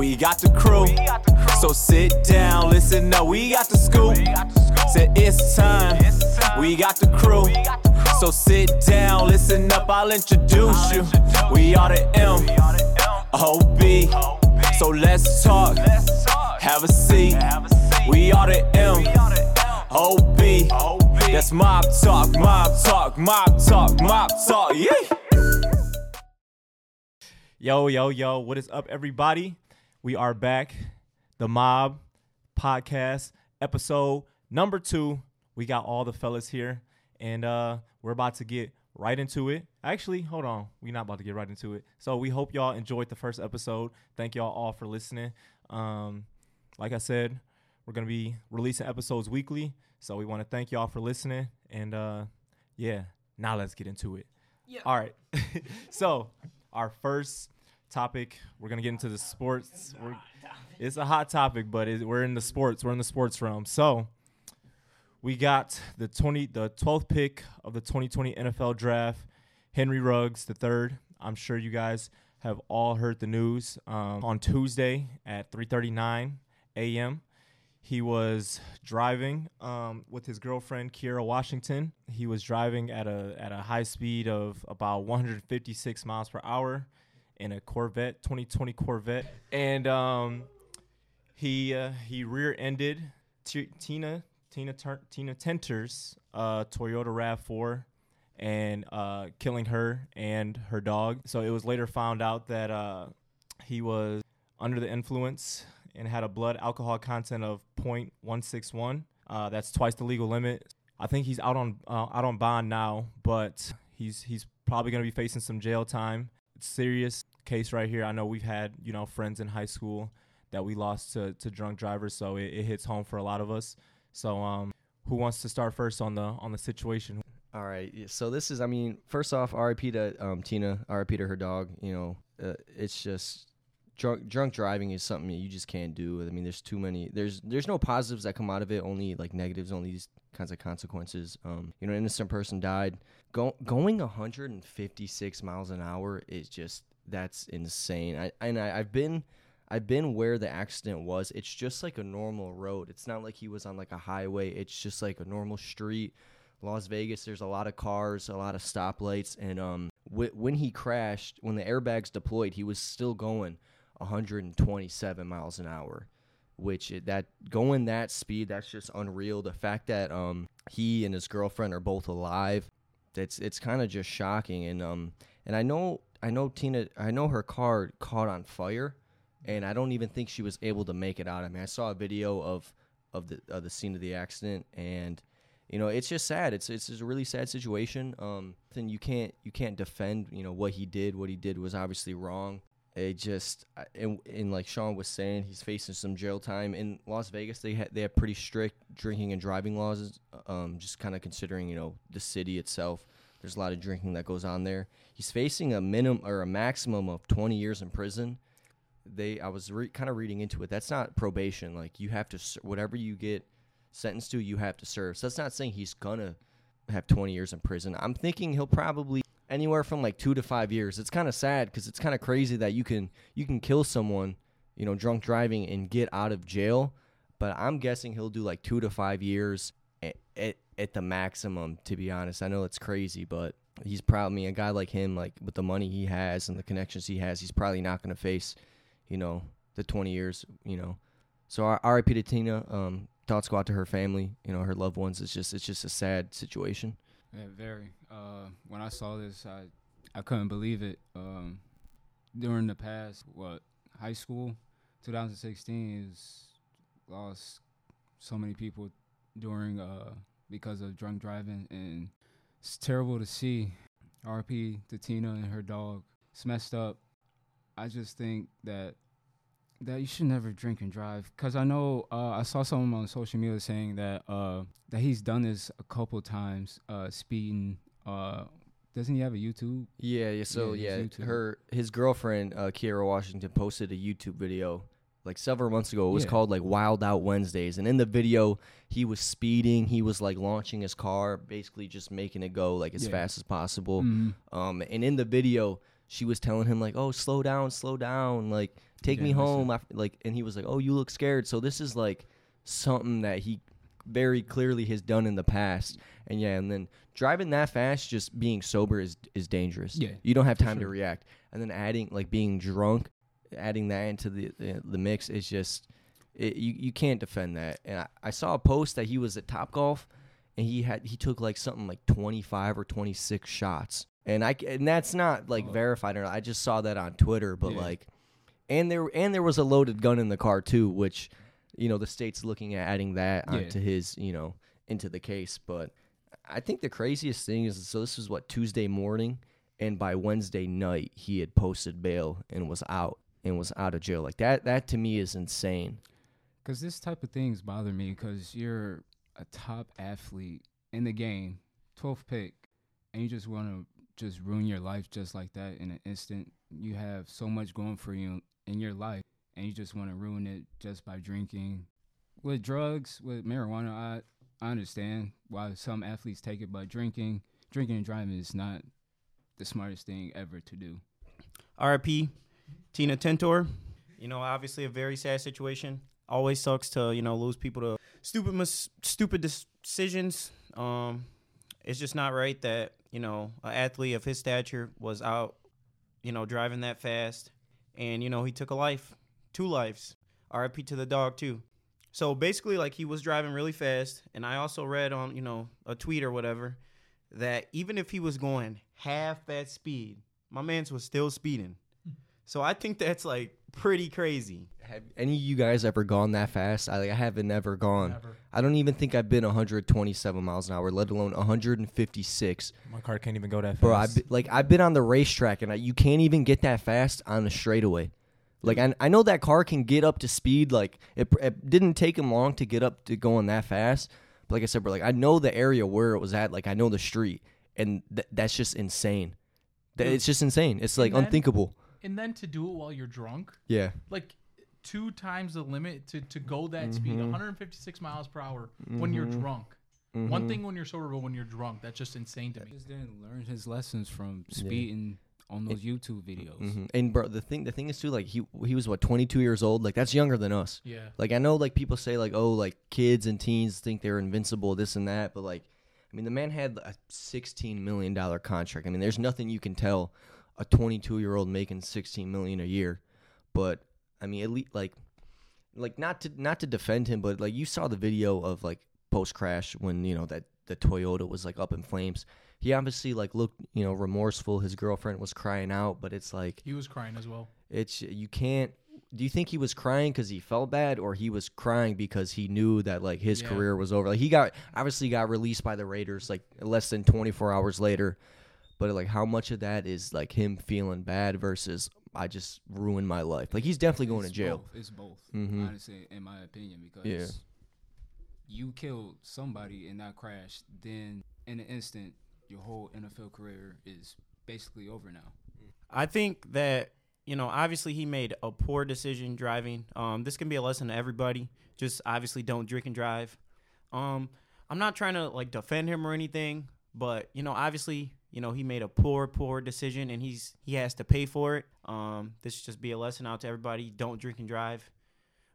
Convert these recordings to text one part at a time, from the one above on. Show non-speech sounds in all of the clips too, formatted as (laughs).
We got the crew. So sit down, listen up. We got the scoop. Said it's time. We got the crew. So sit down, listen up. I'll introduce you. We are the M O B. So let's talk. Have a seat. We are the M O B. That's mob talk, mob talk, mob talk, mob talk. Yeah. Yo, yo, yo, what is up, everybody? We are back. The Mob Podcast, episode number two. We got all the fellas here, and uh, we're about to get right into it. Actually, hold on. We're not about to get right into it. So we hope y'all enjoyed the first episode. Thank y'all all for listening. Um, like I said, we're gonna be releasing episodes weekly. So we want to thank y'all for listening. And uh, yeah, now let's get into it. All right. (laughs) so our first topic, we're gonna get into the sports. We're, it's a hot topic, but it, we're in the sports. We're in the sports realm. So we got the twenty, the twelfth pick of the 2020 NFL Draft, Henry Ruggs the third. I'm sure you guys have all heard the news um, on Tuesday at 3:39 a.m. He was driving um, with his girlfriend Kiara Washington. He was driving at a at a high speed of about 156 miles per hour in a Corvette, 2020 Corvette, and um, he uh, he rear-ended T- Tina Tina Tur- Tina Tintor's uh, Toyota Rav4 and uh, killing her and her dog. So it was later found out that uh, he was under the influence and had a blood alcohol content of 0.161. Uh, that's twice the legal limit. I think he's out on uh, out on bond now, but he's he's probably going to be facing some jail time. Serious case right here. I know we've had you know friends in high school that we lost to, to drunk drivers, so it, it hits home for a lot of us. So um, who wants to start first on the on the situation? All right. So this is, I mean, first off, R.I.P. to um, Tina, R.I.P. to her dog. You know, uh, it's just drunk drunk driving is something you just can't do. I mean, there's too many. There's there's no positives that come out of it. Only like negatives. Only these kinds of consequences. Um, you know, an innocent person died. Go, going 156 miles an hour is just that's insane. I and I, I've been. I've been where the accident was. It's just like a normal road. It's not like he was on like a highway. It's just like a normal street. Las Vegas, there's a lot of cars, a lot of stoplights, and um, wh- when he crashed, when the airbags deployed, he was still going 127 miles an hour, which that going that speed, that's just unreal. The fact that um he and his girlfriend are both alive, that's it's kind of just shocking. And um and I know I know Tina, I know her car caught on fire, and I don't even think she was able to make it out. I mean, I saw a video of of the of the scene of the accident, and you know, it's just sad. It's it's a really sad situation. Um, then you can't you can't defend you know what he did. What he did was obviously wrong. It just and, and like Sean was saying, he's facing some jail time in Las Vegas. They ha- they have pretty strict drinking and driving laws. Um, just kind of considering you know the city itself. There's a lot of drinking that goes on there. He's facing a minimum or a maximum of 20 years in prison they I was re- kind of reading into it. That's not probation. Like you have to whatever you get sentenced to, you have to serve. So that's not saying he's gonna have 20 years in prison. I'm thinking he'll probably anywhere from like 2 to 5 years. It's kind of sad cuz it's kind of crazy that you can you can kill someone, you know, drunk driving and get out of jail, but I'm guessing he'll do like 2 to 5 years at, at, at the maximum to be honest. I know it's crazy, but he's probably a guy like him like with the money he has and the connections he has, he's probably not going to face you know, the 20 years, you know. So RIP to Tina. Um, thoughts go out to her family, you know, her loved ones. It's just it's just a sad situation. Yeah, very. Uh, when I saw this, I I couldn't believe it. Um, during the past, what high school, 2016 is lost so many people during uh because of drunk driving, and it's terrible to see. RP to Tina and her dog. It's messed up. I just think that that you should never drink and drive because I know uh, I saw someone on social media saying that uh, that he's done this a couple times, uh, speeding. Uh, doesn't he have a YouTube? Yeah, yeah. So Yeah, yeah, her his girlfriend uh, Kiara Washington posted a YouTube video like several months ago. It was Yeah. called like Wild Out Wednesdays, and in the video he was speeding. He was like launching his car, basically just making it go like as Yeah. fast as possible. Mhm. Um, and in the video, she was telling him like, "Oh, slow down, slow down, like take me home." After, like, and he was like, "Oh, you look scared." So this is like something that he very clearly has done in the past. And yeah, and then driving that fast, just being sober is is dangerous. Yeah, you don't have time to react. And then adding like being drunk, adding that into the the, the mix is just it, you you can't defend that. And I, I saw a post that he was at Top Golf, and he had he took like something like twenty five or twenty six shots, and I and that's not like Oh. verified or not. I just saw that on Twitter, but Yeah. like, and there and there was a loaded gun in the car too, which you know the state's looking at adding that Yeah. onto his you know into the case, but. I think the craziest thing is so this was what Tuesday morning and by Wednesday night he had posted bail and was out and was out of jail. Like that that to me is insane. Because this type of things bother me because you're a top athlete in the game, 12th pick, and you just want to just ruin your life just like that in an instant. You have so much going for you in your life, and you just want to ruin it just by drinking. With drugs, with marijuana, I, I understand why some athletes take it, but drinking, drinking and driving is not the smartest thing ever to do. RIP, Tina Tintor. You know, obviously a very sad situation. Always sucks to you know lose people to stupid mis- stupid decisions. Um, it's just not right that you know an athlete of his stature was out, you know, driving that fast, and you know he took a life, two lives. RIP to the dog too. So basically, like he was driving really fast, and I also read on you know a tweet or whatever that even if he was going half that speed, my man's was still speeding. Hmm. So I think that's like pretty crazy. Have any of you guys ever gone that fast? I like I haven't ever gone. Never. I don't even think I've been 127 miles an hour, let alone 156. My car can't even go that fast. Bro, I've been, like I've been on the racetrack and I, you can't even get that fast on the straightaway. Like I, I know that car can get up to speed. Like it, it didn't take him long to get up to going that fast. But like I said, bro, like I know the area where it was at. Like I know the street, and th- that's just insane. That it's just insane. It's like And then- unthinkable. And then to do it while you're drunk, Yeah. like two times the limit to, to go that speed, Mm-hmm. 156 miles per hour when you're drunk. Mm-hmm. One thing when you're sober, but when you're drunk, that's just insane to He me. just didn't learn his lessons from speeding on those YouTube videos. hmm And bro, the thing the thing is too, like he he was what 22 years old. Like that's younger than us. Yeah. Like I know like people say like oh like kids and teens think they're invincible this and that, but like I mean the man had a 16 million dollar contract. I mean there's nothing you can tell a 22 year old making 16 million a year. But I mean at least like like not to not to defend him, but like you saw the video of like post crash when you know that the Toyota was like up in flames. He obviously like looked you know remorseful. His girlfriend was crying out, but it's like He was crying as well. it's you can't do you think he was crying because he felt bad or he was crying because he knew that like his Yeah. career was over like he got obviously got released by the raiders like less than 24 hours later but like how much of that is like him feeling bad versus i just ruined my life like he's definitely going It's to jail Both. It's both, Mhm. honestly, in my opinion, because Yeah. you killed somebody in that crash, then in an instant, your whole NFL career is basically over now. I think that you know, obviously he made a poor decision driving. Um, this can be a lesson to everybody. Just obviously don't drink and drive. Um, I'm not trying to like defend him or anything, but you know, obviously, you know, he made a poor, poor decision, and he's he has to pay for it. Um, this should just be a lesson out to everybody: don't drink and drive.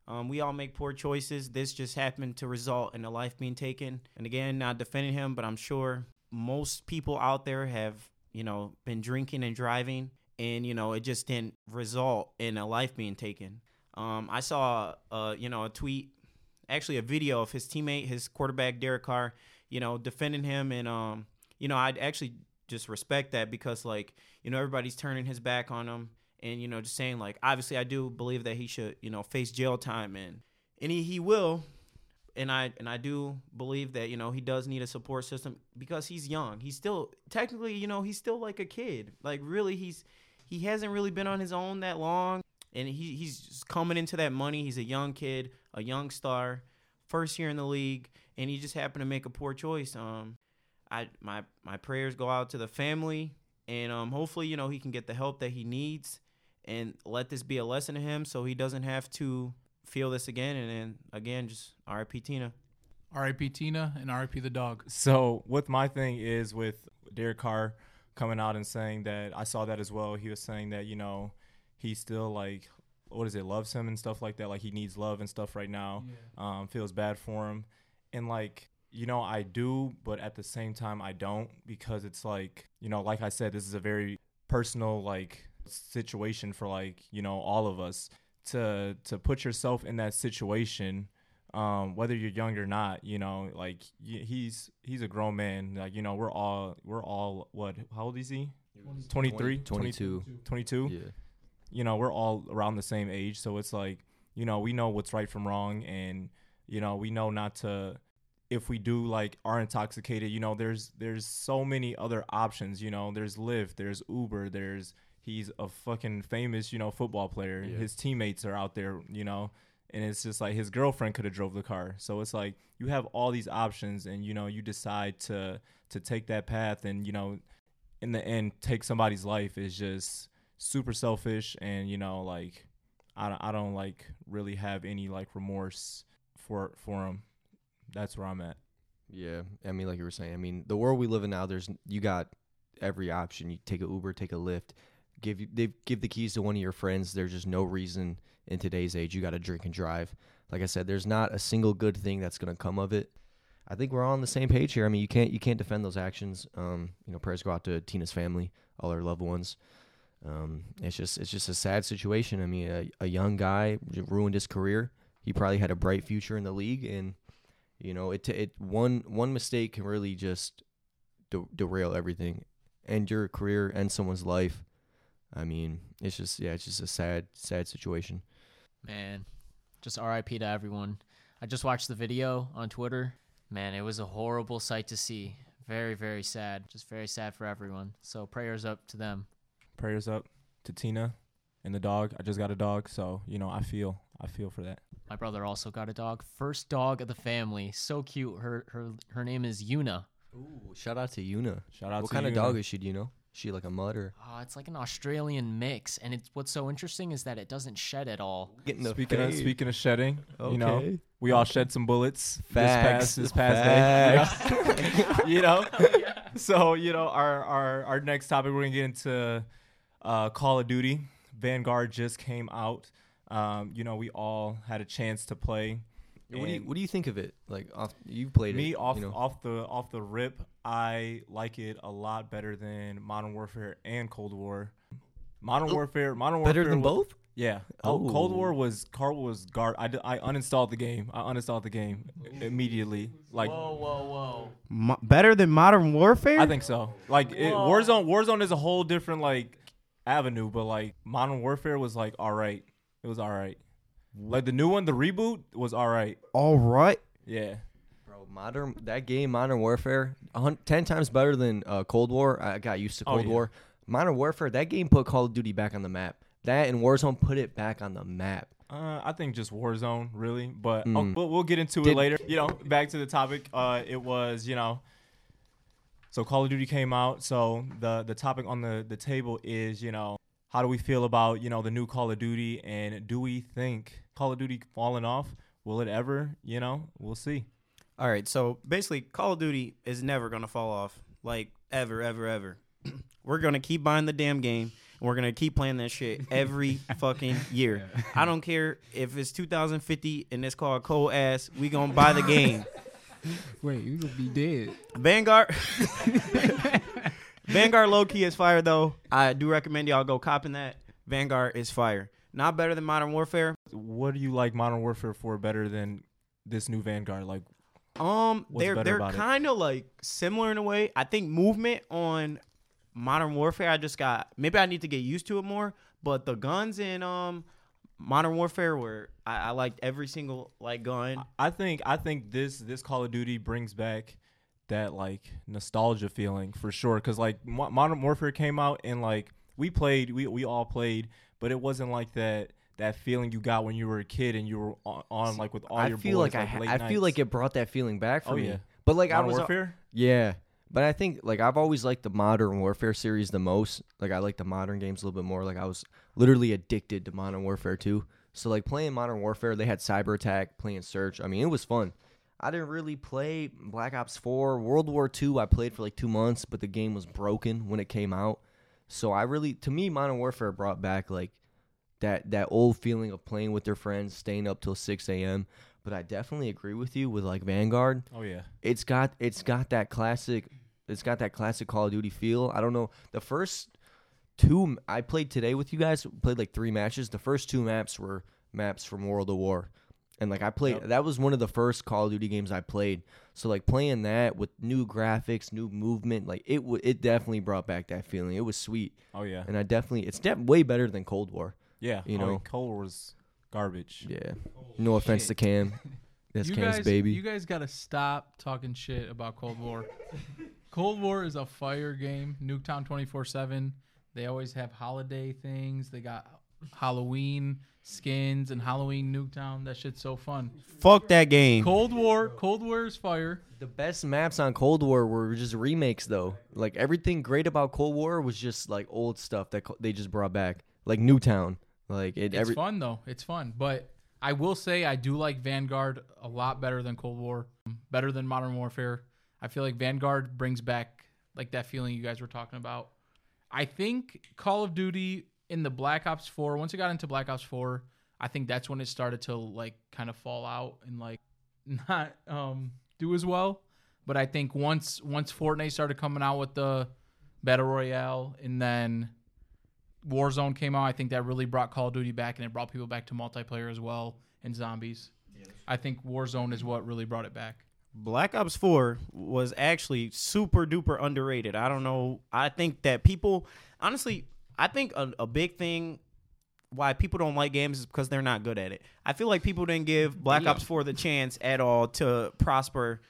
Um, we all make poor choices. This just happened to result in a life being taken. And again, not defending him, but I'm sure most people out there have, you know, been drinking and driving, and you know, it just didn't result in a life being taken. Um, I saw, uh, you know, a tweet, actually a video of his teammate, his quarterback Derek Carr, you know, defending him, and um, you know, I'd actually just respect that because like, you know, everybody's turning his back on him and you know just saying like obviously I do believe that he should you know face jail time and and he, he will. And I and I do believe that you know he does need a support system because he's young. He's still technically you know he's still like a kid. Like really he's he hasn't really been on his own that long. And he, he's coming into that money. He's a young kid a young star first year in the league and he just happened to make a poor choice. Um I my my prayers go out to the family and um hopefully you know he can get the help that he needs and let this be a lesson to him so he doesn't have to feel this again and then again just RIP Tina. R.I.P. Tina and R.I.P. the dog. So what my thing is with Derek Carr coming out and saying that I saw that as well. He was saying that you know he still like what is it loves him and stuff like that. Like he needs love and stuff right now. Um, feels bad for him, and like you know I do, but at the same time I don't because it's like you know like I said, this is a very personal like situation for like you know all of us to to put yourself in that situation um, whether you're young or not, you know, like he's he's a grown man. Like you know, we're all we're all what? How old is he? 23, 22. 22. Yeah. You know, we're all around the same age, so it's like you know we know what's right from wrong, and you know we know not to. If we do like are intoxicated, you know, there's there's so many other options. You know, there's Lyft, there's Uber, there's he's a fucking famous you know football player. Yeah. His teammates are out there, you know, and it's just like his girlfriend could have drove the car so it's like you have all these options and you know you decide to to take that path and you know in the end take somebody's life is just super selfish and you know like i don't, I don't like really have any like remorse for for him that's where i'm at Yeah, I mean, like you were saying, I mean, the world we live in now, there's you got every option. You take a Uber, take a Lyft, give you they give the keys to one of your friends. There's just no reason in today's age you got to drink and drive. Like I said, there's not a single good thing that's gonna come of it. I think we're all on the same page here. I mean, you can't you can't defend those actions. Um, you know, prayers go out to Tina's family, all her loved ones. Um, it's just it's just a sad situation. I mean, a, a young guy ruined his career. He probably had a bright future in the league, and you know, it it one one mistake can really just de- derail everything, end your career, end someone's life. I mean, it's just yeah, it's just a sad sad situation. Man, just RIP to everyone. I just watched the video on Twitter. Man, it was a horrible sight to see. Very, very sad. Just very sad for everyone. So prayers up to them. prayers up to tina and the dog i just got a dog so you know i feel i feel for that My brother also got a dog. First dog of the family. So cute. Her her her name is Yuna. Ooh, shout out to Yuna. shout out what to kind of dog is she? Do you know? She like a mutt or Oh, it's like an Australian mix, and it's what's so interesting is that it doesn't shed at all. getting the speaking of speaking of shedding you know we all shed some bullets Facts. this past this past day (laughs) you know, (laughs) so you know our, our our next topic we're gonna get into uh, call of duty vanguard just came out um, you know we all had a chance to play What do you What do you think of it? Like, off, you've played me it. off you know. off the off the rip i like it a lot better than modern warfare and cold war modern oh, warfare modern warfare Oh, better than wa- both. yeah. Oh, Cold Oh. War was Cold War was guard. I, I uninstalled the game. I uninstalled the game immediately. Like whoa, whoa! Mo- better than Modern Warfare? I think so. Like it, Warzone. Warzone is a whole different like avenue, but like Modern Warfare was like all right. It was all right. Like the new one, the reboot was all right. All right. Yeah. Bro, modern that game, Modern Warfare, hun- ten times better than uh, Cold War. I got used to Oh, Cold yeah. War. Modern Warfare, that game put Call of Duty back on the map. That and Warzone put it back on the map. Uh, I think just Warzone, really. But oh, Mm. we'll, we'll get into it Did- later. You know, back to the topic. Uh, it was, you know, so Call of Duty came out. So the the topic on the the table is, you know, how do we feel about you know the new Call of Duty, and do we think Call of Duty falling off? Will it ever? You know, we'll see. All right, so basically, Call of Duty is never gonna fall off, like ever, ever, ever. (clears throat) we're gonna keep buying the damn game, and we're gonna keep playing that shit every (laughs) fucking year. (laughs) I don't care if it's 2050 and it's called cold ass. We gonna buy the game. (laughs) Wait, you gonna be dead. Vanguard. Vanguard low key is fire though. I do recommend y'all go copping that. Vanguard is fire. Not better than Modern Warfare. What do you like Modern Warfare for better than this new Vanguard? Like, Um, What's they're they're kind of like similar in a way. I think movement on Modern Warfare, I just got maybe I need to get used to it more. But the guns in um Modern Warfare were I, I liked every single like gun. I think I think this this Call of Duty brings back that like nostalgia feeling for sure. Cause like Mo- Modern Warfare came out and like we played, we we all played, but it wasn't like that that feeling you got when you were a kid and you were on, on like with all I your feel boys, like I, ha- late I feel like it brought that feeling back oh, for Oh, me. yeah. But like Modern I was, Warfare. yeah. But I think like I've always liked the Modern Warfare series the most. Like I like the modern games a little bit more. Like I was literally addicted to Modern Warfare 2. So like playing Modern Warfare, they had Cyber Attack, playing Search. I mean, it was fun. I didn't really play Black Ops 4. World War II, I played for like two months, but the game was broken when it came out. So I really, to me, Modern Warfare brought back like that that old feeling of playing with their friends, staying up till 6 a.m. But I definitely agree with you with like Vanguard. Oh yeah. It's got it's got that classic, it's got that classic Call of Duty feel. I don't know the first two I played today with you guys. Played like three matches. The first two maps were maps from World at War. And like I played, Yep. that was one of the first Call of Duty games I played. So like playing that with new graphics, new movement, like it w- it definitely brought back that feeling. It was sweet, Oh yeah. and I definitely it's def- way better than Cold War. Yeah. you oh, know. Cold War was garbage. Yeah, no offense to Cam, (laughs) that's you Cam's guys, baby. You guys gotta stop talking shit about Cold War. (laughs) Cold War is a fire game. Nuketown twenty four seven. They always have holiday things. They got Halloween skins and Halloween Nuketown. That shit's so fun. Fuck that game. Cold War. Cold War is fire. The best maps on Cold War were just remakes, though. Like everything great about Cold War was just like old stuff that co- they just brought back, like Nuketown. Like it. It's Every fun though. It's fun. But I will say I do like Vanguard a lot better than Cold War. Better than Modern Warfare. I feel like Vanguard brings back like that feeling you guys were talking about. I think Call of Duty in the Black Ops 4, once it got into Black Ops 4, I think that's when it started to like kind of fall out and like (laughs) not um do as well. But I think once once Fortnite started coming out with the Battle Royale and then Warzone came out, I think that really brought Call of Duty back and it brought people back to multiplayer as well and zombies. I think Warzone is what really brought it back. Black Ops 4 was actually super duper underrated. I don't know. I think that people, honestly, I think a, a big thing why people don't like games is because they're not good at it. I feel like people didn't give Black Yeah. Ops 4 the chance at all to prosper,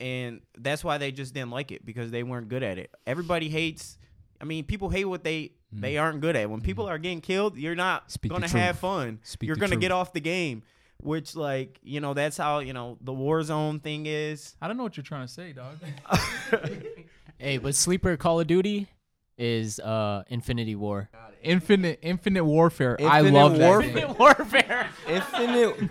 and that's why they just didn't like it because they weren't good at it. Everybody hates. I mean, people hate what they they aren't good at. When people are getting killed, you're not Speak gonna have fun. Speak you're gonna truth. get off the game. Which, like, you know, that's how you know the Warzone thing is. I don't know what you're trying to say, dog. (laughs) Hey, but sleeper Call of Duty is uh Infinity War. Infinite Infinite Warfare. I Infinite love that Warfare? game. (laughs) Warfare. Infinite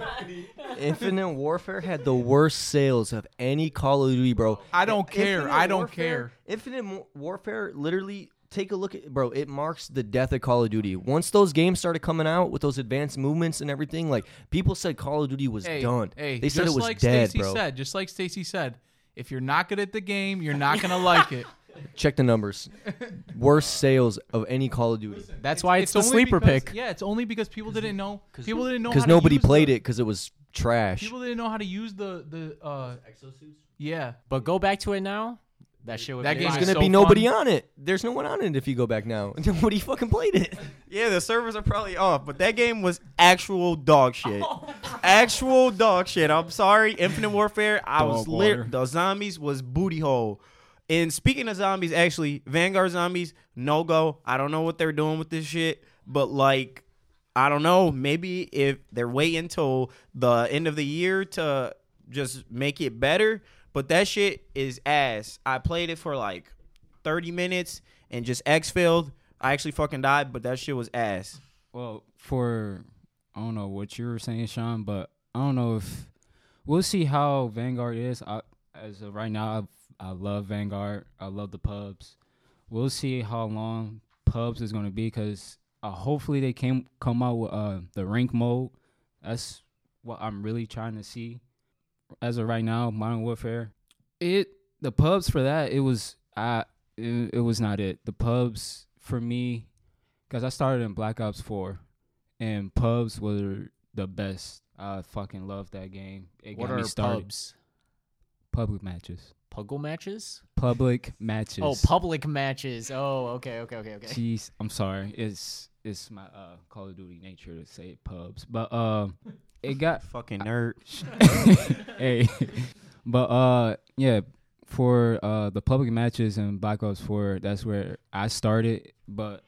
Infinite Warfare had the worst sales of any Call of Duty, bro. I don't care. Infinite I don't Warfare- care. Infinite Warfare literally take a look at bro, it marks the death of Call of Duty. Once those games started coming out with those advanced movements and everything, like people said Call of Duty was Hey, done. hey, they said it just was like dead, Stacy bro. said, just like Stacy said, if you're not good at the game, you're not gonna like it. (laughs) Check the numbers. Worst sales of any Call of Duty. That's why it's, the sleeper because- pick. Yeah, it's only because people didn't know. People didn't know Because nobody use played the, it because it was trash. People didn't know how to use the the uh exosuits. Yeah, But go back to it now. That shit would That be game's gonna so be nobody fun. on it. There's no one on it if you go back now. (laughs) Nobody fucking played it. Yeah, the servers are probably off, but that game was actual dog shit. (laughs) actual dog shit. I'm sorry, Infinite Warfare. I was Dog water. lit. The zombies was booty hole. And speaking of zombies, actually, Vanguard zombies no go. I don't know what they're doing with this shit, but like, I don't know. Maybe if they're waiting till the end of the year to just make it better. But that shit is ass. I played it for like 30 minutes and just exfilled. I actually fucking died, but that shit was ass. Well, for I don't know what you were saying, Sean, but I don't know if we'll see how Vanguard is. I, as of right now, I, I love Vanguard. I love the pubs. We'll see how long pubs is going to be because uh, hopefully they came come out with uh, the rank mode. That's what I'm really trying to see. As of right now, Modern Warfare, it the pubs for that it was I it, it was not it. The pubs for me because I started in Black Ops 4, and pubs were the best. I fucking loved that game. It What got me started. pubs? Public matches. Puggle matches? Public (laughs) matches. Oh, public matches. Oh, okay, okay, okay, okay. Jeez, I'm sorry. It's it's my uh, Call of Duty nature to say pubs, but um, (laughs) it got (laughs) Fucking nerd. (laughs) hey, but uh, yeah, for uh the public matches and Black Ops 4, that's where I started. But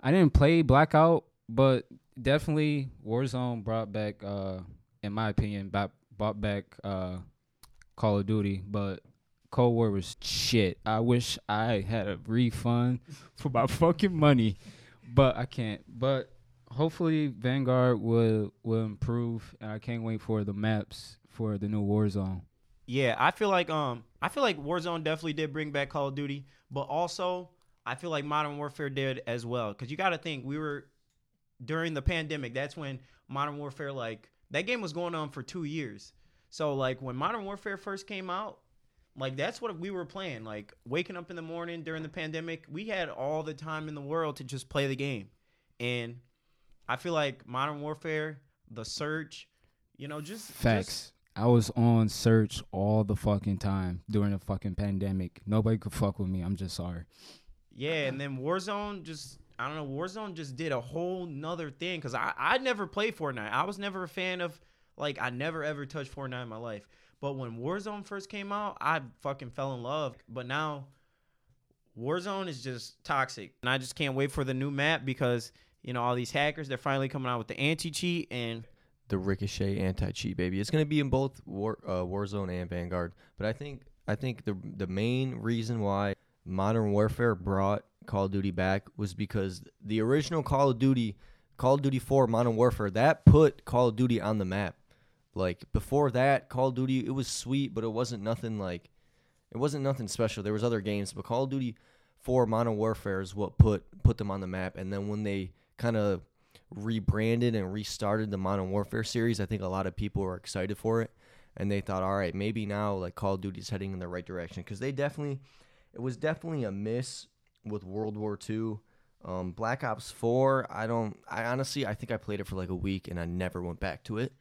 I didn't play Blackout, but definitely Warzone brought back, uh, in my opinion, back, brought back uh Call of Duty. But Cold War was shit. I wish I had a refund (laughs) for my fucking money, but I can't. But hopefully Vanguard will will improve, and I can't wait for the maps for the new Warzone. Yeah, I feel like um I feel like Warzone definitely did bring back Call of Duty, but also I feel like Modern Warfare did as well cuz you got to think we were during the pandemic. That's when Modern Warfare like that game was going on for 2 years. So like when Modern Warfare first came out, like that's what we were playing. Like waking up in the morning during the pandemic, we had all the time in the world to just play the game. And I feel like Modern Warfare, the search, you know, just Facts. just- I was on search all the fucking time during the fucking pandemic. Nobody could fuck with me. I'm just sorry. Yeah, and then Warzone just I don't know, Warzone just did a whole nother thing because I I never played Fortnite. I was never a fan of like I never ever touched Fortnite in my life. But when Warzone first came out, I fucking fell in love. But now Warzone is just toxic. And I just can't wait for the new map because, you know, all these hackers, they're finally coming out with the anti-cheat and the Ricochet anti cheat baby. It's gonna be in both War uh, Warzone and Vanguard. But I think I think the the main reason why Modern Warfare brought Call of Duty back was because the original Call of Duty, Call of Duty 4 Modern Warfare, that put Call of Duty on the map. Like before that, Call of Duty it was sweet, but it wasn't nothing like it wasn't nothing special. There was other games, but Call of Duty 4 Modern Warfare is what put put them on the map. And then when they kind of rebranded and restarted the Modern Warfare series, I think a lot of people were excited for it, and they thought, all right, maybe now like Call of Duty's heading in the right direction because they definitely, it was definitely a miss with World War II. Um, Black Ops 4, I don't, I honestly, I think I played it for like a week and I never went back to it.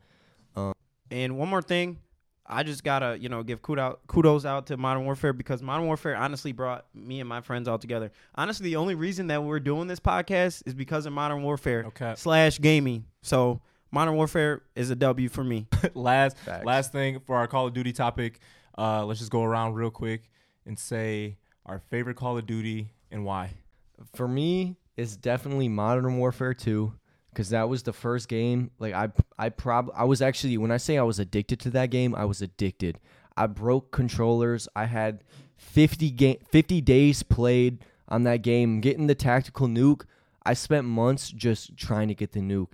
Um, and one more thing, I just gotta you know give kudos kudos out to Modern Warfare because Modern Warfare honestly brought me and my friends all together. Honestly, the only reason that we're doing this podcast is because of Modern Warfare Okay. slash gaming. So Modern Warfare is a W for me. (laughs) last Facts. last thing for our Call of Duty topic. Uh, let's just go around real quick and say our favorite Call of Duty and why. for me it's definitely modern warfare 2 because that was the first game like i i prob i was actually when i say i was addicted to that game i was addicted. I broke controllers. I had 50 game 50 days played on that game getting the tactical nuke. I spent months just trying to get the nuke.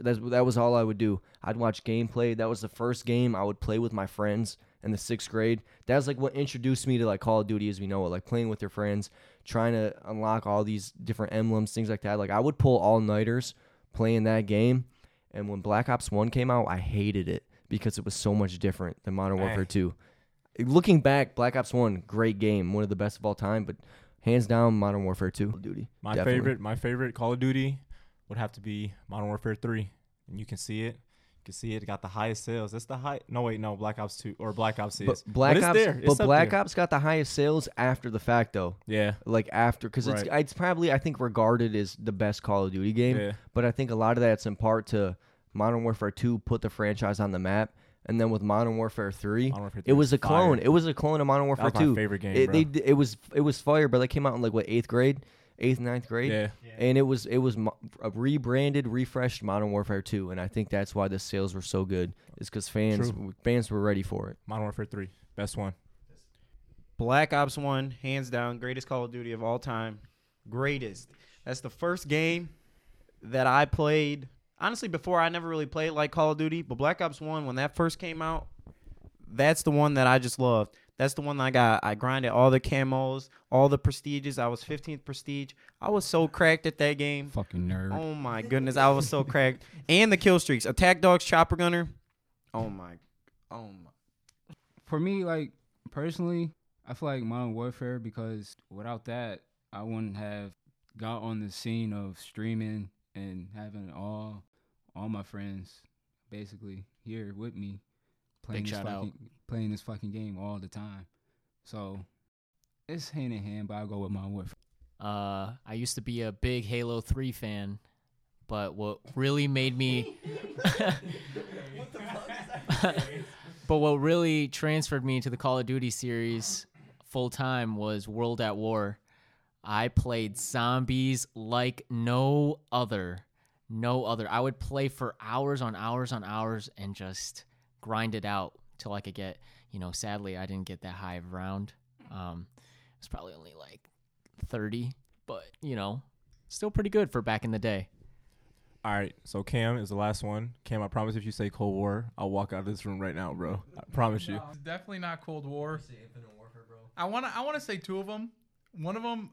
That's, that was all i would do. I'd watch gameplay. That was the first game i would play with my friends in the sixth grade. That was like what introduced me to like call of duty as we know it like playing with your friends trying to unlock all these different emblems, things like that. Like I would pull all nighters playing that game, and when Black Ops One came out, I hated it because it was so much different than Modern Hey. Warfare Two. Looking back, Black Ops One, great game, one of the best of all time, but hands down, Modern Warfare Two, Call of Duty. My Definitely. favorite, my favorite Call of Duty would have to be Modern Warfare Three, and you can see it. You can see it. It got the highest sales. That's the high. No wait, no Black Ops Two or Black Ops is. But Black it's Ops, there. It's but Black there. Ops got the highest sales after the fact, though. Yeah, Like after, because it's Right. it's probably I think regarded as the best Call of Duty game. yeah. But I think a lot of that's in part to Modern Warfare 2 put the franchise on the map. And then with Modern Warfare 3, Modern Warfare it 3 was a clone. fire. It was a clone of Modern Warfare That was 2. my favorite game, It, bro. they, it was it was fire, but they came out in like what eighth grade, eighth ninth grade, Yeah, yeah. and it was it was mo- a rebranded, refreshed Modern Warfare 2, and I think that's why the sales were so good. Is because fans True. fans were ready for it. Modern Warfare Three, best one. Black Ops 1, hands down, greatest Call of Duty of all time. Greatest. That's the first game that I played. Honestly, before I never really played like Call of Duty, but Black Ops 1, when that first came out, that's the one that I just loved. That's the one I got. I grinded all the camos, all the prestiges. I was 15th prestige. I was so cracked at that game. Fucking nerd. Oh my goodness, I was so cracked. And the kill streaks. Attack Dogs, Chopper Gunner. Oh my. Oh my. For me, like personally, I feel like Modern Warfare because without that, I wouldn't have got on the scene of streaming and having all all my friends basically here with me playing Big this shout out. fucking playing this fucking game all the time. So it's hand in hand, but I'll go with my Warfare. Uh, I used to be a big Halo 3 fan, but what really made me (laughs) (laughs) But what really transferred me to the Call of Duty series full time was World at War. I played zombies like no other. No other. I would play for hours on hours on hours and just grind it out till I could get, you know, sadly I didn't get that high of round. Um it was probably only like 30, but you know, still pretty good for back in the day. All right, so Cam is the last one. Cam, I promise if you say Cold War, I'll walk out of this room right now, bro. I promise you. It's definitely not Cold War. I want to. I want to say two of them. One of them,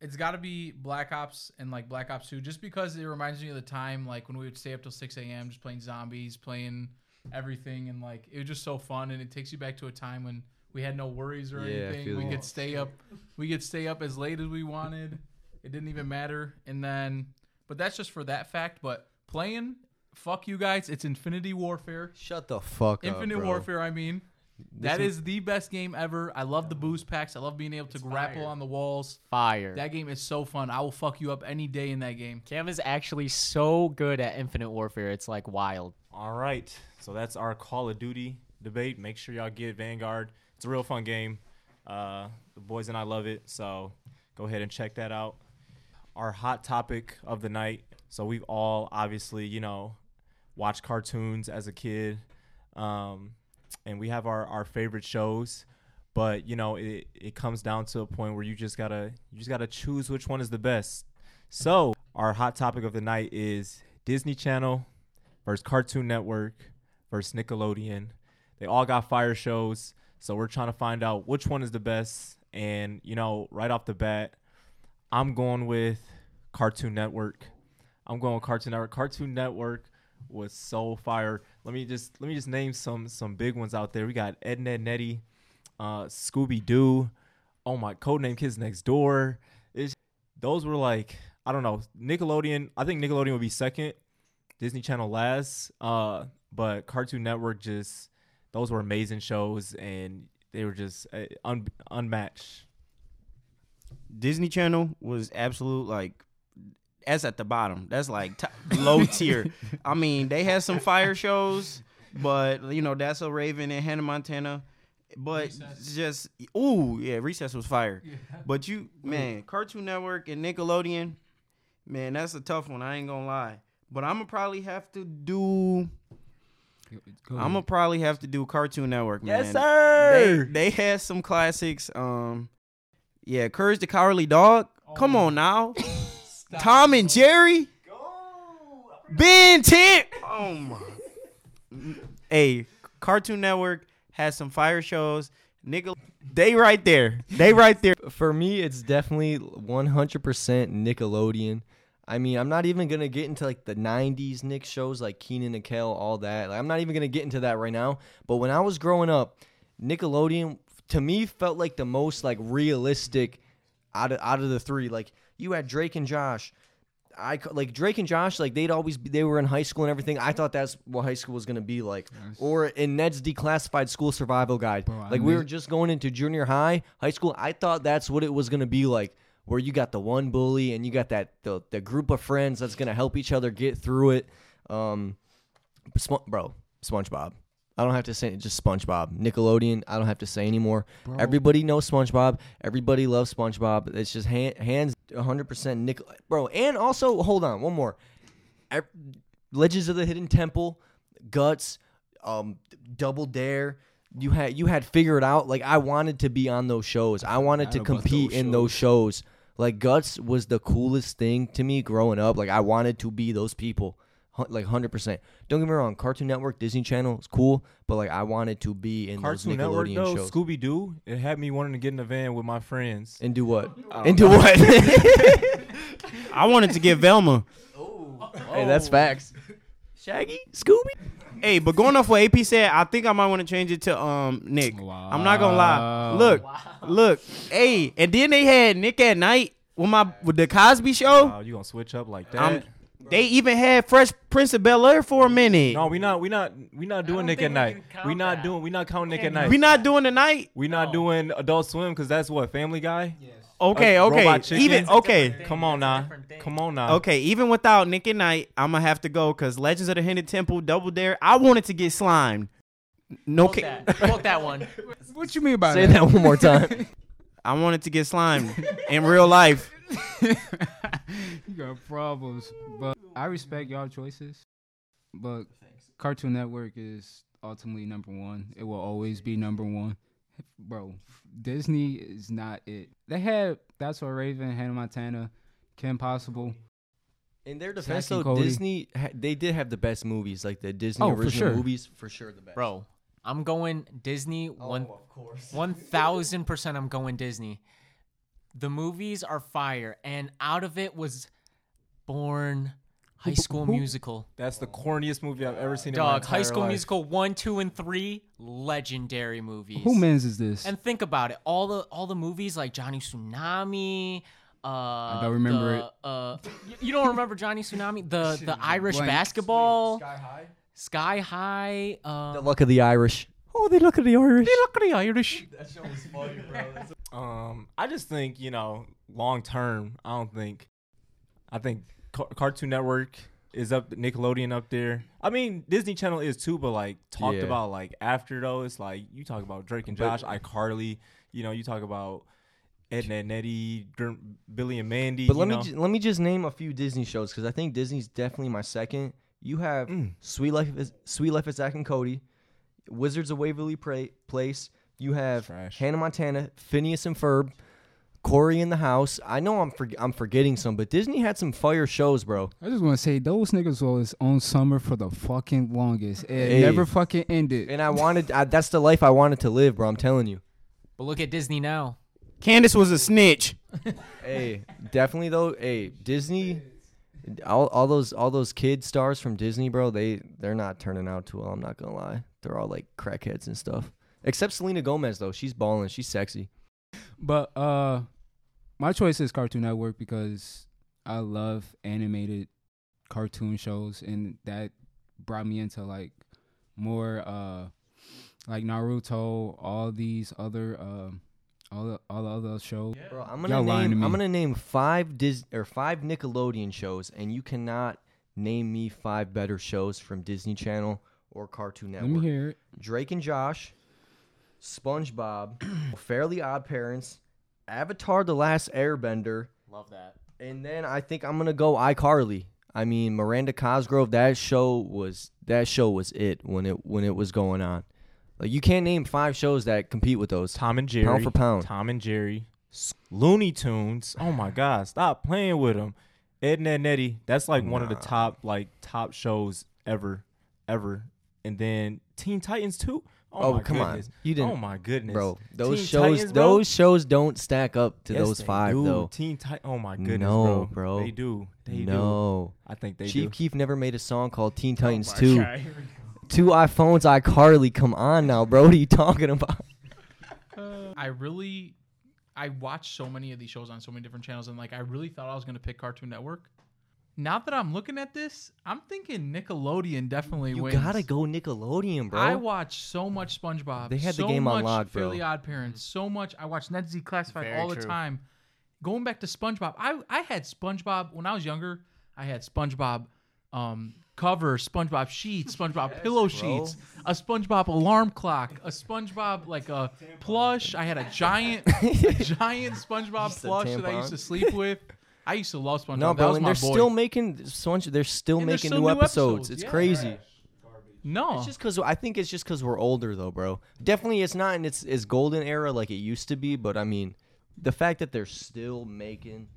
it's got to be Black Ops and like Black Ops Two, just because it reminds me of the time like when we would stay up till six a.m. just playing zombies, playing everything, and like it was just so fun, and it takes you back to a time when we had no worries or Yeah, I anything. feel We you. could oh, stay up. We could stay up as late as we wanted. It didn't even matter. And then, but that's just for that fact. But playing, fuck you guys. It's Infinity Warfare. Shut the fuck up, Infinite bro. Warfare, I mean. That is the best game ever. I love the boost packs. I love being able to grapple fire. on the walls. Fire. That game is so fun. I will fuck you up any day in that game. Cam is actually so good at Infinite Warfare. It's like wild. All right, so that's our Call of Duty debate. Make sure y'all get Vanguard. It's a real fun game. Uh, the boys and I love it, so go ahead and check that out. Our hot topic of the night. So we've all obviously, you know, watched cartoons as a kid, um, and we have our, our favorite shows. But you know, it, it comes down to a point where you just gotta you just gotta choose which one is the best. So our hot topic of the night is Disney Channel versus Cartoon Network versus Nickelodeon. They all got fire shows, so we're trying to find out which one is the best. And you know, right off the bat, I'm going with Cartoon Network. I'm going with Cartoon Network. Cartoon Network was so fire. Let me just let me just name some some big ones out there. We got Ed and Edd n Eddy, uh, Scooby Doo. Oh my, Codename Kids Next Door. It's, those were like I don't know. Nickelodeon. I think Nickelodeon would be second. Disney Channel last. Uh, but Cartoon Network just those were amazing shows and they were just uh, un- unmatched. Disney Channel was absolute like that's at the bottom. That's like top, (laughs) low tier. I mean, they had some fire shows, but you know that's a Raven and Hannah Montana. But Recess. just ooh yeah, Recess was fire. But you man, Cartoon Network and Nickelodeon, man, that's a tough one. I ain't gonna lie. But I'm gonna probably have to do. I'm gonna probably have to do Cartoon Network, man. Yes, sir. They they had some classics. Um, yeah, Courage the Cowardly Dog. Come on now, (laughs) Tom and Jerry. Go. Ben 10. Oh my. Hey, Cartoon Network has some fire shows. Nigga, they right there. They right there. (laughs) For me, it's definitely 100% Nickelodeon. I mean, I'm not even gonna get into like the '90s Nick shows like Kenan and Kel, all that. Like, I'm not even gonna get into that right now. But when I was growing up, Nickelodeon to me felt like the most like realistic out of out of the three. Like you had Drake and Josh. I like Drake and Josh. Like they'd always be, they were in high school and everything. I thought that's what high school was gonna be like. Or in Ned's declassified school survival guide. Bro, I like we miss- were just going into junior high, high school. I thought that's what it was gonna be like, where you got the one bully and you got that the, the group of friends that's gonna help each other get through it. Um, bro, SpongeBob. I don't have to say just SpongeBob. Nickelodeon. I don't have to say anymore. Everybody knows SpongeBob. Everybody loves SpongeBob. It's just hand, hands 100% Nickel. Bro, and also hold on, one more. Legends of the Hidden Temple, Guts, um, Double Dare. You had you had figured out like I wanted to be on those shows. I wanted to compete those in those shows. Like Guts was the coolest thing to me growing up. Like I wanted to be those people. Like hundred percent. Don't get me wrong. Cartoon Network, Disney Channel is cool, but like I wanted to be in Cartoon those Network Nickelodeon though, shows. Scooby Doo. It had me wanting to get in the van with my friends. and do what? Oh. and do what? (laughs) I wanted to get Velma. Oh. Hey, that's facts. (laughs) Shaggy, Scooby. Hey, but going off what AP said, I think I might want to change it to um Nick. I'm not gonna lie. Wow. Look, look. Hey, and then they had Nick at Night with my with the Cosby Show. Wow, you gonna switch up like that? Um, they even had Fresh Prince of Bel Air for a minute. no, we not. We not. We not doing Nick at night. can count We not that. doing. We not counting Nick at night. we not doing the night. We not doing Adult Swim because that's what Family Guy. Okay, Uh, okay. Even okay. Come on now. Come on now. Okay, even without Nick at Night, I'm gonna have to go because Legends of the Hidden Temple, Double Dare. I wanted to get slimed. No, Quote ca- that. Quote that one. (laughs) What you mean by that? Say that? that one more (laughs) time. I wanted to get slimed in real life. (laughs) you got problems. But I respect y'all choices. But Cartoon Network is ultimately number one. It will always be number one. Bro, Disney is not it. They had That's What Raven, Hannah Montana, Kim Possible. In their defense, Zack and though, Cody. Disney ha- they did have the best movies, like the Disney Oh, for original sure. movies, for sure the best. Bro, I'm going Disney. Oh, one of course. (laughs) one thousand percent I'm going Disney. The movies are fire, and out of it was born High School Musical. That's the corniest movie I've ever seen. in my Dog, High School life. Musical one, two, and three, legendary movies. Who mans is this? And think about it, all the all the movies like Johnny Tsunami. Uh, I don't remember the, it. Uh, y- you don't remember Johnny Tsunami? The (laughs) the Irish blank. basketball. Sky High. Sky High. Uh, The luck of the Irish. Oh, they look at the Irish. Look at the Irish. (laughs) That show was funny, bro. um, I just think you know, long term, I don't think. I think Ca- Cartoon Network is up, Nickelodeon up there. I mean, Disney Channel is too, but like talked Yeah. about like after though, it's like you talk about Drake and But- Josh, iCarly. You know, you talk about Edd n Eddy, Gr- Billy and Mandy. But let me ju- let me just name a few Disney shows because I think Disney's definitely my second. You have Mm. Sweet Life is Sweet Life of Zack and Cody, Wizards of Waverly Pra- Place. You have Trash. Hannah Montana, Phineas and Ferb, Cory in the House. I know I'm for- I'm forgetting some, but Disney had some fire shows, bro. I just want to say those niggas was on summer for the fucking longest. It Hey. never fucking ended. And I wanted I, that's the life I wanted to live, bro. I'm telling you. but look at Disney now. Candace was a snitch. (laughs) hey, definitely though. Hey, Disney, all, all those all those kid stars from Disney, bro. They they're not turning out too well. I'm not gonna lie. They're all like crackheads and stuff. Except Selena Gomez though. She's balling. She's sexy. But uh, my choice is Cartoon Network because I love animated cartoon shows, and that brought me into like more uh, like Naruto, all these other um, all the, all the other shows. Bro, I'm gonna Y'all lying to name I'm gonna name five Dis or five Nickelodeon shows, and you cannot name me five better shows from Disney Channel or Cartoon Network. Let me hear it. Drake and Josh, SpongeBob, (clears throat) Fairly Odd Parents, Avatar: The Last Airbender. Love that. And then I think I'm gonna go iCarly. I mean Miranda Cosgrove. That show was that show was it when it when it was going on. Like you can't name five shows that compete with those. Tom and Jerry, Pound for pound. Tom and Jerry, S- Looney Tunes. Oh my God, stop playing with them. Edd n Eddy. That's like one of the top like top shows ever, ever. And then Teen Titans too. Oh, Oh, my come on. goodness. You didn't- Oh my goodness, Bro, those Teen shows Titans, bro? those shows don't stack up to Yes, those they five do. though. Teen Titan. Oh my goodness, No, bro. bro. They do. They do. no. I think they Chief do. Keef never made a song called Teen Oh Titans my 2. God, here we go. Two iPhones, iCarly. Come on now, bro. (laughs) What are you talking about? I really, I watched so many of these shows on so many different channels, and like I really thought I was gonna pick Cartoon Network. Now that I'm looking at this, I'm thinking Nickelodeon definitely You wins. gotta go Nickelodeon, bro. I watch so much SpongeBob. They had the so game on much lock, bro. Fairly Odd Parents. So much. I watch Ned's Declassified Very all the time. Going back to SpongeBob, I I had SpongeBob when I was younger. I had SpongeBob um, cover, SpongeBob sheets, (laughs) SpongeBob pillow sheets, a SpongeBob alarm clock, a SpongeBob like a plush. I had a giant, (laughs) a giant SpongeBob Just plush that I used to sleep with. I used to love SpongeBob. no, that bro, was and my they're boy. still making Sponge. They're still And making still new, new episodes. episodes, It's yeah. crazy. no. It's just because I think it's just because we're older, though, bro. Definitely, it's not in its its golden era like it used to be. But I mean, the fact that they're still making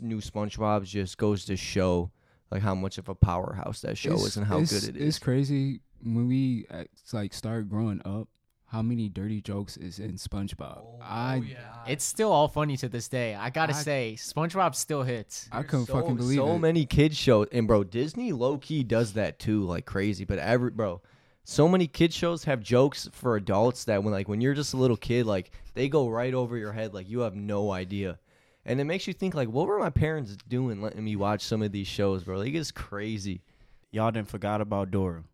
new SpongeBob's just goes to show like how much of a powerhouse that show is and how good it is. It's crazy when we uh, like start growing up. How many dirty jokes is in SpongeBob? I oh yeah. It's still all funny to this day. I gotta I- say, SpongeBob still hits. I couldn't so, fucking believe so it. many kids shows, and bro, Disney low key does that too, like crazy. But every bro, so many kid shows have jokes for adults that when like when you're just a little kid, like they go right over your head, like you have no idea, and it makes you think like, what were my parents doing letting me watch some of these shows, bro? Like it's crazy. Y'all didn't forgot about Dora.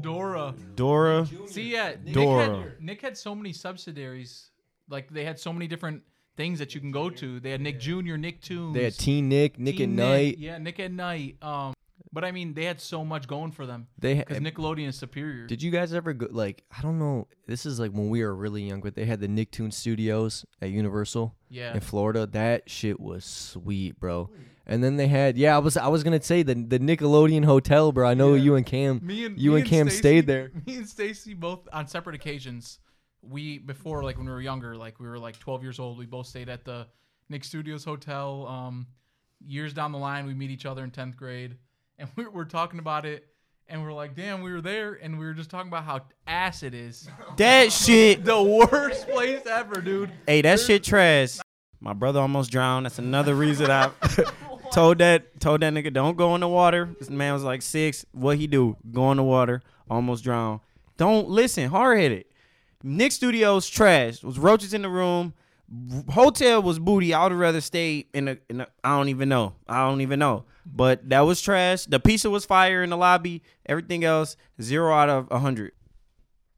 Dora. Dora. See, yeah, Nick Dora. had, Nick had so many subsidiaries. Like they had so many different things that you can go to. They had Nick Jr., Nick Toons. They had Teen Nick, Nick Teen at Night. Yeah, Nick at Night. Um, but I mean, they had so much going for them They because. Nickelodeon is superior. Did you guys ever go like I don't know? This is like when we were really young, but they had the Nicktoon Studios at Universal. yeah, in Florida. That shit was sweet, bro. And then they had yeah, I was I was gonna say the the Nickelodeon Hotel, bro. I know Yeah. you and Cam me and you me and Cam Stacy- stayed there. Me and Stacy both on separate occasions. We before like when we were younger, like we were like 12 years old. We both stayed at the Nick Studios Hotel. Um, years down the line, we meet each other in tenth grade, and (laughs) we're, we're talking about it, and we're like, "Damn, we were there," and we were just talking about how ass it is. (laughs) That shit. the worst place ever, dude. Hey, that shit trash. My brother almost drowned. That's another reason I (laughs) told that told that nigga don't go in the water. This man was like six. What he do? Go in the water. Almost drowned. Don't listen. Hard headed. Nick Studios trash. Was roaches in the room. Hotel was booty. I would rather stay in in the. I don't even know. I don't even know. But that was trash. The pizza was fire in the lobby. Everything else zero out of a hundred.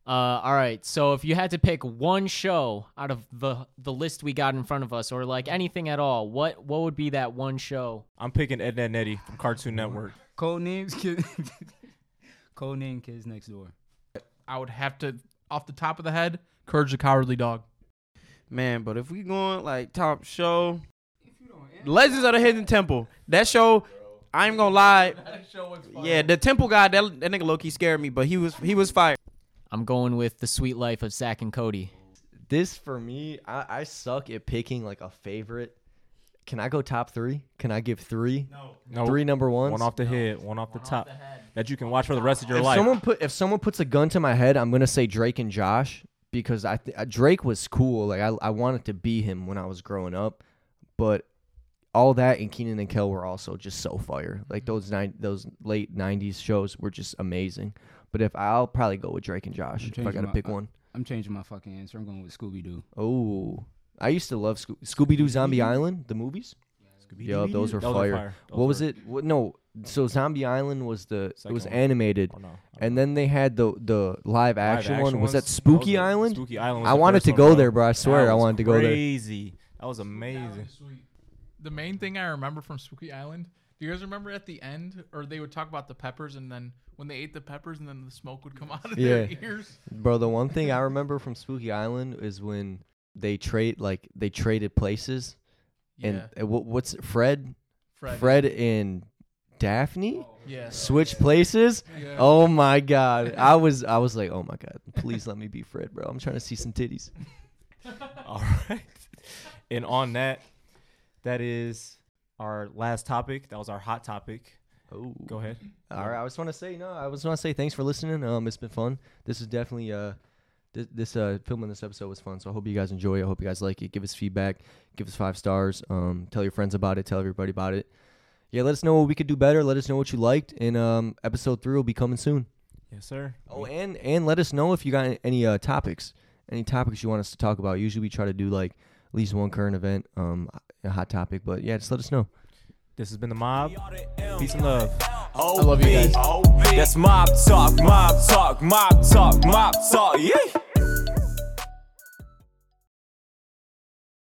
Uh, all right. So if you had to pick one show out of the the list we got in front of us, or like anything at all, what what would be that one show? I'm picking Ed, Edd n Eddy from Cartoon Network. Code names, kid. (laughs) Code name kids next door. I would have to, off the top of the head, Courage the Cowardly Dog. Man, but if we going like top show, Legends of the Hidden Temple. That show, I ain't gonna lie. (laughs) Yeah, the Temple guy, that, that nigga Loki scared me, but he was he was fire. I'm going with the Sweet Life of Zack and Cody. This for me, I, I suck at picking like a favorite. Can I go top three? Can I give three? No, Three number ones. one off the head, one off the top, that you can watch for the rest of your if life. someone put if someone puts a gun to my head, I'm gonna say Drake and Josh because I th- uh, Drake was cool. Like I I wanted to be him when I was growing up, but all that and Kenan and Kel were also just so fire. Like those nine those late '90s shows were just amazing. But if I'll probably go with Drake and Josh I'm if I gotta my- pick one. I'm changing my fucking answer. I'm going with Scooby Doo. Oh, I used to love Sco- Scooby Doo Zombie Island, the movies. Yeah, those were Those fire. Those what was were- it? What, no, so Zombie Island was the it was one. animated, Oh, no. and then they had the the live action, Live one. Was that ones, Spooky those were- Island? Spooky Island. Was I the wanted first to one, go bro. there, bro. I swear That I was wanted to go there. Crazy. That was amazing. The main thing I remember from Spooky Island. Do you guys remember at the end, or they would talk about the peppers, and then when they ate the peppers, and then the smoke would come out of their Yeah. ears? Bro, the one thing I remember from Spooky Island is when they trade like they traded places, and Yeah, uh, what, what's Fred, Fred. Fred and Daphne Yeah. switch places. Yeah. Oh my god, I was I was like, oh my god, please let me be Fred, bro. I'm trying to see some titties. (laughs) All right. And on that, that is our last topic. That was our hot topic. Oh, Go ahead. All right, I just want to say no. I just want to say thanks for listening. Um, it's been fun. This is definitely uh, this, this uh filming this episode was fun. So I hope you guys enjoy. it. I hope you guys like it. Give us feedback. Give us five stars. Um, tell your friends about it. Tell everybody about it. Yeah, let us know what we could do better. Let us know what you liked. And um, episode three will be coming soon. Yes, sir. Oh, and and let us know if you got any uh topics, any topics you want us to talk about. Usually we try to do like at least one current event, um, a hot topic. But yeah, just let us know. This has been the mob. Peace and love. I love you guys. That's mob talk, mob talk, mob talk, mob talk. Yeah.